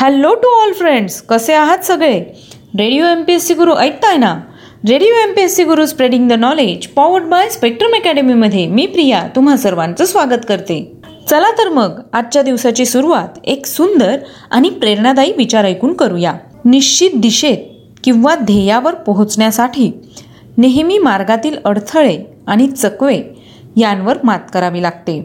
Hello to all friends कसे आहात सगळे? Radio M P S C Guru ऐकताय ना? Radio M P S C Guru spreading the knowledge powered by spectrum अकॅडमीमध्ये मी प्रिया तुम्हा सर्वांचं स्वागत करते. चला तर मग आजच्या दिवसाची सुरुवात एक सुंदर आणि प्रेरणादायी विचार ऐकून करूया. निश्चित दिशेत किंवा ध्येयावर पोहोचण्यासाठी नेहमी मार्गातील अडथळे आणि चकवे यांवर मात करावी लागते.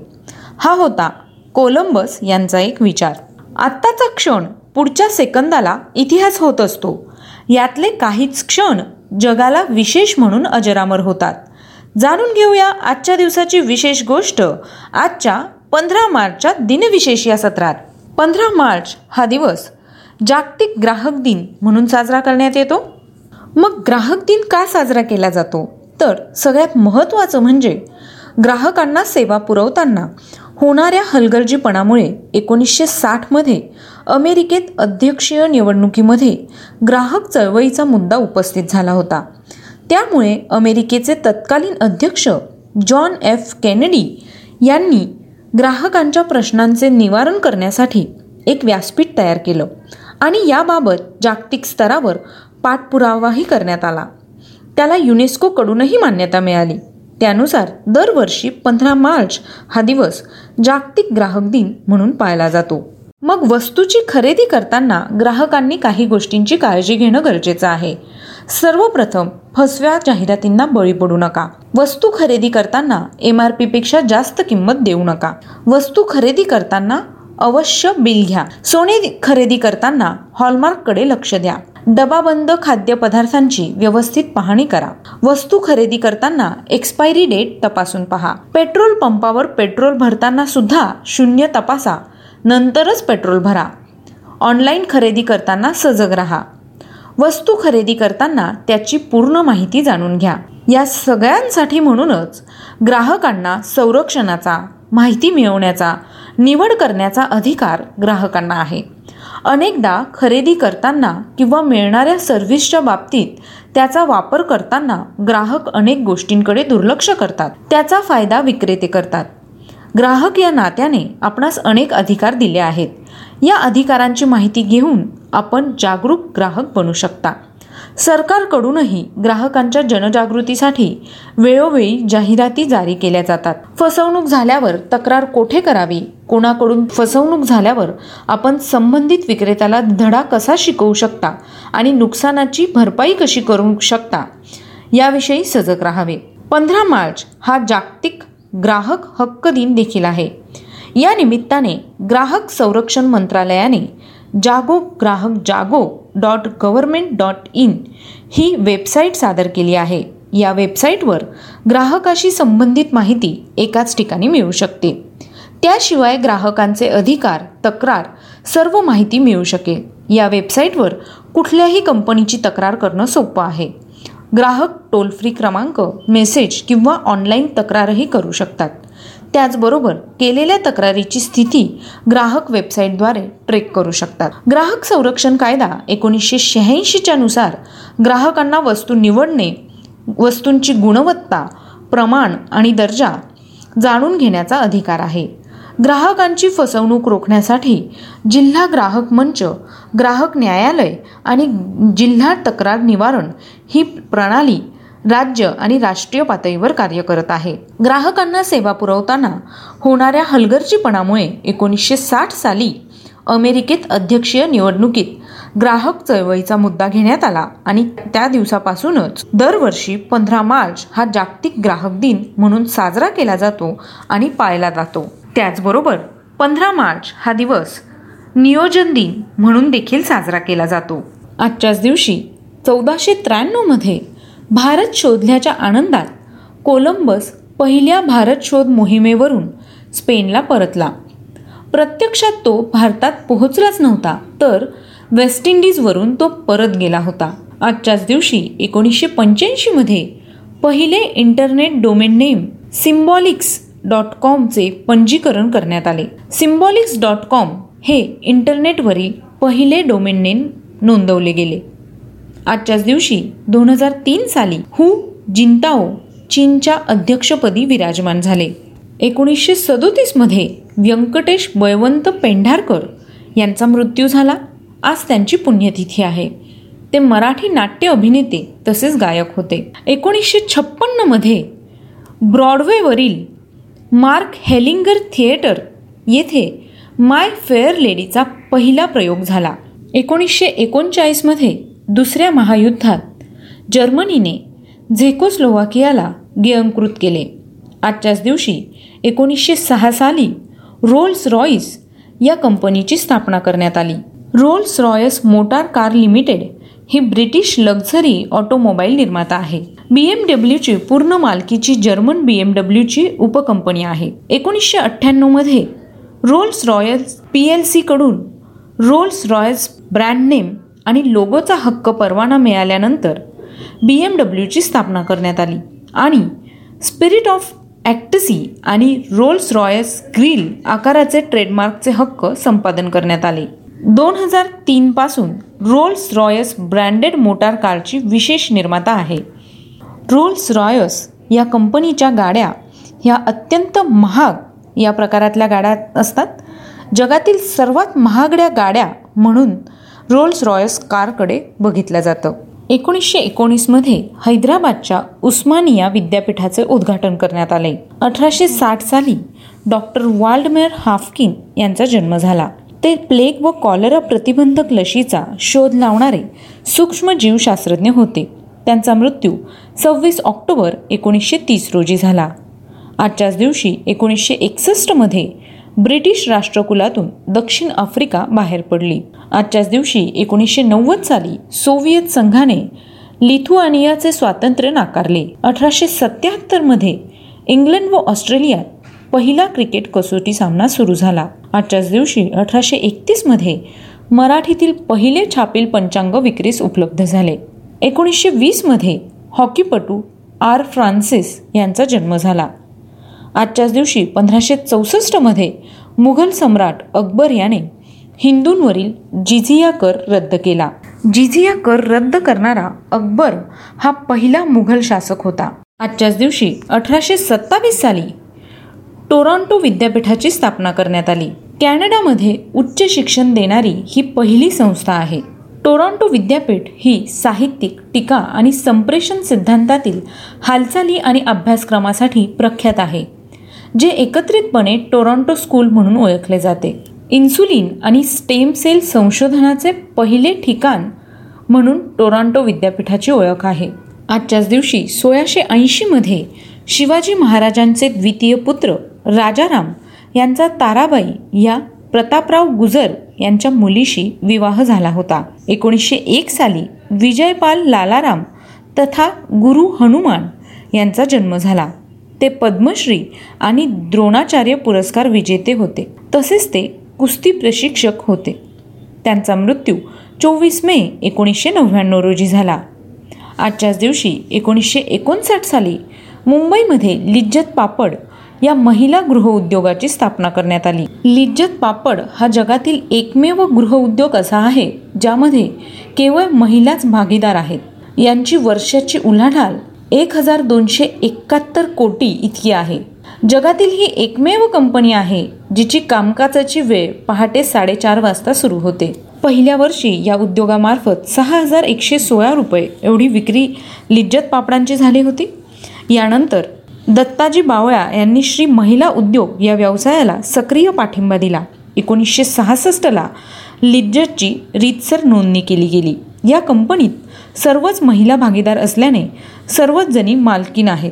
हा होता कोलंबस यांचा एक विचार. आत्ताचा क्षण पुढच्या सेकंदाला इतिहास होत असतो. यातले काहीच क्षण जगाला विशेष म्हणून अजरामर होतात. जाणून घेऊया आजच्या दिवसाची विशेष गोष्ट. आजच्या पंधरा मार्चच्या दिनविशेष या सत्रात. पंधरा मार्च हा दिवस जागतिक ग्राहक दिन म्हणून साजरा करण्यात येतो. मग ग्राहक दिन का साजरा केला जातो? तर सगळ्यात महत्त्वाचं म्हणजे ग्राहकांना सेवा पुरवताना होणाऱ्या हलगर्जीपणामुळे एकोणीसशे साठमध्ये अमेरिकेत अध्यक्षीय निवडणुकीमध्ये ग्राहक चळवळीचा मुद्दा उपस्थित झाला होता. त्यामुळे अमेरिकेचे तत्कालीन अध्यक्ष जॉन एफ. केनेडी यांनी ग्राहकांच्या प्रश्नांचे निवारण करण्यासाठी एक व्यासपीठ तयार केलं आणि याबाबत जागतिक स्तरावर पाठपुरावाही करण्यात आला. त्याला युनेस्कोकडूनही मान्यता मिळाली. त्यानुसार दरवर्षी पंधरा मार्च हा दिवस जागतिक ग्राहक दिन म्हणून पाळला जातो. मग वस्तूची खरेदी करताना ग्राहकांनी काही गोष्टींची काळजी घेणं गरजेचं आहे. सर्वप्रथम फसव्या जाहिरातींना बळी पडू नका. वस्तू खरेदी करताना एम आर पी पेक्षा जास्त किंमत देऊ नका. वस्तू खरेदी करताना अवश्य बिल घ्या. सोने खरेदी करताना हॉलमार्ककडे लक्ष द्या. डबाबंद खाद्यपदार्थांची व्यवस्थित पाहणी करा. वस्तू खरेदी करताना एक्सपायरी डेट तपासून पहा. पेट्रोल पंपावर पेट्रोल भरताना सुद्धा शून्य तपासा. नंतरच पेट्रोल भरा. ऑनलाईन खरेदी करताना सजग राहा. वस्तू खरेदी करताना त्याची पूर्ण माहिती जाणून घ्या. या सगळ्यांसाठी म्हणूनच ग्राहकांना संरक्षणाचा माहिती मिळवण्याचा निवड करण्याचा अधिकार ग्राहकांना आहे. अनेकदा खरेदी करताना किंवा मिळणाऱ्या सर्व्हिसच्या बाबतीत त्याचा वापर करताना ग्राहक अनेक गोष्टींकडे दुर्लक्ष करतात. त्याचा फायदा विक्रेते करतात. ग्राहक या नात्याने आपणास अनेक अधिकार दिले आहेत. या अधिकारांची माहिती घेऊन आपण जागरूक ग्राहक बनू शकता. सरकारकडूनही ग्राहकांच्या जनजागृतीसाठी वेळोवेळी जाहिराती जारी केल्या जातात. फसवणूक झाल्यावर तक्रार कोठे करावी? कोणाकडून फसवणूक झाल्यावर आपण संबंधित विक्रेत्याला धडा कसा शिकवू शकता आणि नुकसानाची भरपाई कशी करू शकता याविषयी सजग राहावे. पंधरा मार्च हा जागतिक ग्राहक हक्क दिन देखील आहे. या निमित्ताने ग्राहक संरक्षण मंत्रालयाने Jago Grahak Jago dot government dot in he website सादर केली आहे. या वेबसाईटवर ग्राहकाशी संबंधित माहिती एकाच ठिकाणी मिळू शकते. त्याशिवाय ग्राहकांचे अधिकार तक्रार सर्व माहिती मिळू शकेल. या वेबसाईटवर कुठल्याही कंपनीची तक्रार करणं सोपं आहे. ग्राहक टोल फ्री क्रमांक मेसेज किंवा ऑनलाईन तक्रारही करू शकतात. त्याचबरोबर केलेल्या तक्रारीची स्थिती ग्राहक वेबसाईटद्वारे ट्रेक करू शकतात. ग्राहक संरक्षण कायदा एकोणीसशे शहाऐंशीच्या नुसार ग्राहकांना वस्तू निवडणे वस्तूंची गुणवत्ता प्रमाण आणि दर्जा जाणून घेण्याचा अधिकार आहे. ग्राहकांची फसवणूक रोखण्यासाठी जिल्हा ग्राहक मंच ग्राहक न्यायालय आणि जिल्हा तक्रार निवारण ही प्रणाली राज्य आणि राष्ट्रीय पातळीवर कार्य करत आहे. ग्राहकांना सेवा पुरवताना होणाऱ्या हलगर्जीपणामुळे एकोणीसशे साठ साली अमेरिकेत अध्यक्षीय निवडणुकीत ग्राहक चळवळीचा मुद्दा घेण्यात आला आणि त्या दिवसापासूनच दरवर्षी पंधरा मार्च हा जागतिक ग्राहक दिन म्हणून साजरा केला जातो आणि पाळला जातो. त्याचबरोबर पंधरा मार्च हा दिवस नियोजन दिन म्हणून देखील साजरा केला जातो. आजच्याच दिवशी चौदाशे त्र्याण्णवमध्ये भारत शोधल्याच्या आनंदात कोलंबस पहिल्या भारत शोध मोहिमेवरून स्पेनला परतला. प्रत्यक्षात तो भारतात पोहोचलाच नव्हता तर वेस्ट इंडिजवरून तो परत गेला होता. आजच्याच दिवशी एकोणीसशे पंच्याऐंशीमध्ये पहिले internet domain name Symbolics dot कॉमचे पंजीकरण करण्यात आले. सिम्बॉलिक्स डॉट कॉम हे इंटरनेटवरील पहिले डोमेन नेम नोंदवले गेले. आजच्याच दिवशी दोन हजार तीन साली हु जिंताओ चीनच्या अध्यक्षपदी विराजमान झाले. एकोणीसशे सदोतीसमध्ये व्यंकटेश बळवंत पेंढारकर यांचा मृत्यू झाला. आज त्यांची पुण्यतिथी आहे. ते मराठी नाट्य अभिनेते तसेच गायक होते. एकोणीसशे छप्पन्नमध्ये ब्रॉडवेवरील मार्क हेलिंगर थिएटर येथे माय फेअर लेडीचा पहिला प्रयोग झाला. एकोणीसशे एकोणचाळीसमध्ये दुसऱ्या महायुद्धात जर्मनीने झेकोस्लोवाकियाला गियंकृत केले. आजच्याच दिवशी एकोणीसशे सहा साली रोल्स रॉईस या कंपनीची स्थापना करण्यात आली. Rolls Royce motor car limited ही ब्रिटिश लक्झरी ऑटोमोबाईल निर्माता आहे. बी एम डब्ल्यूची पूर्ण मालकीची जर्मन बी एम डब्ल्यूची उपकंपनी आहे. एकोणीसशे अठ्ठ्याण्णवमध्ये रोल्स रॉयल्स पी एल सीकडून रोल्स रॉयल्स ब्रँड नेम आणि लोगोचा हक्क परवाना मिळाल्यानंतर बी एम डब्ल्यूची स्थापना करण्यात आली. आणि स्पिरिट ऑफ ॲक्टसी आणि रोल्स रॉयस ग्रिल आकाराचे ट्रेडमार्कचे हक्क संपादन करण्यात आले. दोन हजार तीनपासून रोल्स रॉयस ब्रँडेड मोटार कारची विशेष निर्माता आहे. रोल्स रॉयस या कंपनीच्या गाड्या ह्या अत्यंत महाग या प्रकारातल्या गाड्या असतात. जगातील सर्वात महागड्या गाड्या म्हणून रोल्स रॉयस कारकडे बघितलं जातं. एकोणीसशे एकोणीसमध्ये हैदराबादच्या उस्मानिया विद्यापीठाचे उद्घाटन करण्यात आले. अठराशे साठ साली डॉक्टर वाल्डमेअर हाफकिन यांचा जन्म झाला. ते प्लेग व कॉलरा प्रतिबंधक लशीचा शोध लावणारे सूक्ष्मजीवशास्त्रज्ञ होते. त्यांचा मृत्यू सव्वीस ऑक्टोबर एकोणीसशे तीस रोजी झाला. आजच्याच दिवशी एकोणीसशे एकसष्टमध्ये ब्रिटिश राष्ट्रकुलातून दक्षिण आफ्रिका बाहेर पडली. आजच्याच दिवशी एकोणीसशे नव्वद साली सोव्हिएत संघाने लिथुआनियाचे स्वातंत्र्य नाकारले. अठराशे सत्याहत्तरमध्ये इंग्लंड व ऑस्ट्रेलियात पहिला क्रिकेट कसोटी सामना सुरू झाला. आजच्याच दिवशी अठराशे एकतीसमध्ये मराठीतील पहिले छापील पंचांग विक्रीस उपलब्ध झाले. एकोणीसशे वीसमध्ये हॉकीपटू आर फ्रान्सिस यांचा जन्म झाला. आजच्याच दिवशी पंधराशे चौसष्टमध्ये मुघल सम्राट अकबर याने हिंदूंवरील जिझिया कर रद्द केला. जिझिया कर रद्द करणारा अकबर हा पहिला मुघल शासक होता. आजच्याच दिवशी अठराशे सत्तावीस साली टोरॉन्टो विद्यापीठाची स्थापना करण्यात आली. कॅनडामध्ये उच्च शिक्षण देणारी ही पहिली संस्था आहे. टोरॉन्टो विद्यापीठ ही साहित्यिक टीका आणि संप्रेषण सिद्धांतातील हालचाली आणि अभ्यासक्रमासाठी प्रख्यात आहे. जे एकत्रितपणे टोरॉन्टो स्कूल म्हणून ओळखले जाते. इन्सुलिन आणि स्टेम सेल संशोधनाचे पहिले ठिकाण म्हणून टोरॉन्टो विद्यापीठाची ओळख आहे. आजच्याच दिवशी सोळाशे ऐंशीमध्ये शिवाजी महाराजांचे द्वितीय पुत्र राजाराम यांचा ताराबाई या प्रतापराव गुजर यांच्या मुलीशी विवाह झाला होता. एकोणीसशे एक साली विजयपाल लालाराम तथा गुरु हनुमान यांचा जन्म झाला. ते पद्मश्री आणि द्रोणाचार्य पुरस्कार विजेते होते. तसेच ते कुस्ती प्रशिक्षक होते. त्यांचा मृत्यू चोवीस मे एकोणीसशे नव्याण्णव रोजी झाला. आजच्याच दिवशी एकोणीसशे एकोणसाठ साली मुंबईमध्ये लिज्जत पापड या महिला गृहउद्योगाची स्थापना करण्यात आली. लिज्जत पापड हा जगातील एकमेव गृहउद्योग असा आहे ज्यामध्ये केवळ महिलाच भागीदार आहेत. यांची वर्षाची उलाढाल एक हजार दोनशे एकाहत्तर कोटी इतकी आहे. जगातील ही एकमेव कंपनी आहे जिची कामकाजाची वेळ पहाटे साडेचार वाजता सुरू होते. पहिल्या वर्षी या उद्योगामार्फत सहा हजार एकशे सोळा रुपये एवढी विक्री लिज्जत पापडांची झाली होती. यानंतर दत्ताजी बावळा यांनी श्री महिला उद्योग या व्यवसायाला सक्रिय पाठिंबा दिला. एकोणीसशे सहासष्टला लिज्जतची रीतसर नोंदणी केली गेली. या कंपनीत सर्वच महिला भागीदार असल्याने सर्वच जणी मालकीन आहेत.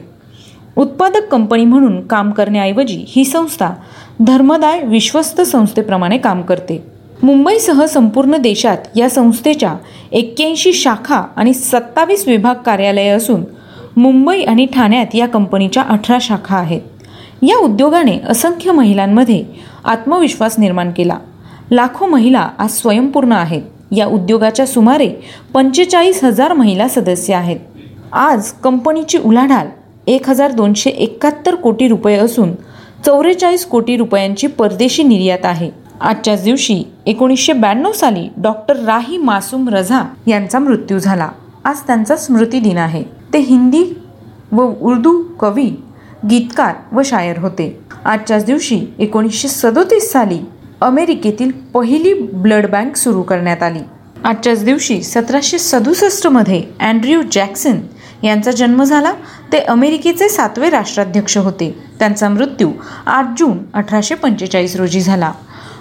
उत्पादक कंपनी म्हणून काम करण्याऐवजी ही संस्था धर्मदाय विश्वस्त संस्थेप्रमाणे काम करते. मुंबईसह संपूर्ण देशात या संस्थेच्या एक्क्याऐंशी शाखा आणि सत्तावीस विभाग कार्यालये असून मुंबई आणि ठाण्यात या कंपनीच्या अठरा शाखा आहेत. या उद्योगाने असंख्य महिलांमध्ये आत्मविश्वास निर्माण केला. लाखो महिला आज स्वयंपूर्ण आहेत. या उद्योगाच्या सुमारे पंचेचाळीस हजार महिला सदस्य आहेत. आज कंपनीची उलाढाल एक हजार दोनशे एकाहत्तर कोटी रुपये असून चौवेचाळीस कोटी रुपयांची परदेशी निर्यात आहे. आजच्याच दिवशी एकोणीसशे ब्याण्णव साली डॉक्टर राही मासूम रझा यांचा मृत्यू झाला. आज त्यांचा स्मृती दिन आहे. ते हिंदी व उर्दू कवी गीतकार व शायर होते. आजच्याच दिवशी एकोणीसशे सदोतीस साली अमेरिकेतील पहिली ब्लड बँक सुरू करण्यात आली. आजच्याच दिवशी सतराशे सदुसष्टमध्ये अँड्र्यू जॅक्सन यांचा जन्म झाला. ते अमेरिकेचे सातवे राष्ट्राध्यक्ष होते. त्यांचा मृत्यू आठ जून अठराशे पंचेचाळीस रोजी झाला.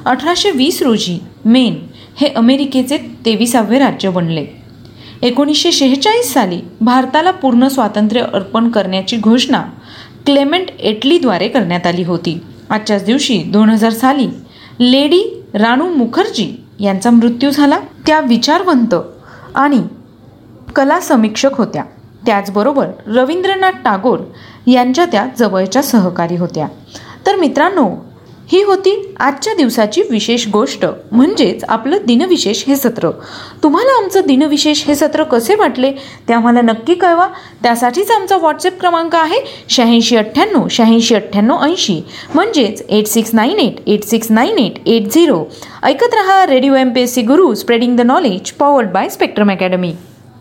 अठराशे वीस रोजी मेन हे अमेरिकेचे तेविसावे राज्य बनले. एकोणीसशे शेहेचाळीस साली भारताला पूर्ण स्वातंत्र्य अर्पण करण्याची घोषणा क्लेमेंट एटलीद्वारे करण्यात आली होती. आजच्याच दिवशी दोन हजार साली लेडी राणू मुखर्जी यांचा मृत्यू झाला. त्या विचारवंत आणि कला समीक्षक होत्या. त्याचबरोबर रवींद्रनाथ टागोर यांच्या त्या जवळच्या सहकारी होत्या. तर मित्रांनो ही होती आजच्या दिवसाची विशेष गोष्ट. म्हणजेच आपलं दिनविशेष हे सत्र. तुम्हाला आमचं दिनविशेष हे सत्र कसे वाटले? ते आम्हाला नक्की कळवा. त्यासाठीच आमचा व्हॉट्सअप क्रमांक आहे शहाऐंशी अठ्ठ्याण्णव शहाऐंशी अठ्ठ्याण्णव ऐंशी. म्हणजेच eight six nine eight eight six nine eight eight zero ऐकत रहा Radio M P S C Guru spreading the knowledge powered by Spectrum Academy